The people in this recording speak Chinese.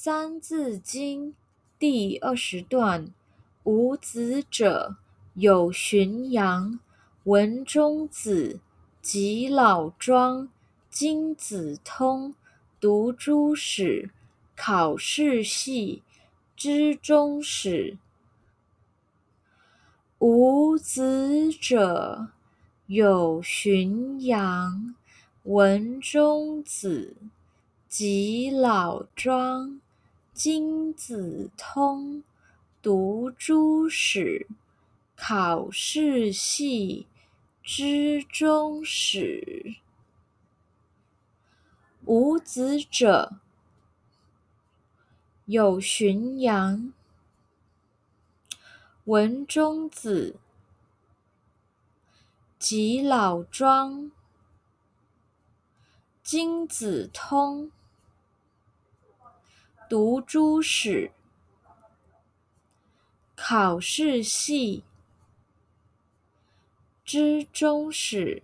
三字经》第二十段：无子者，有荀扬、文中子、及老庄、金子通、读诸史、考世系、知终始。无子者，有荀扬、文中子。及老庄、金子通、读诸史、考世系、知终始。无子者，有荀扬、文中子、及老庄、金子通。读诸史，考试系，知终始。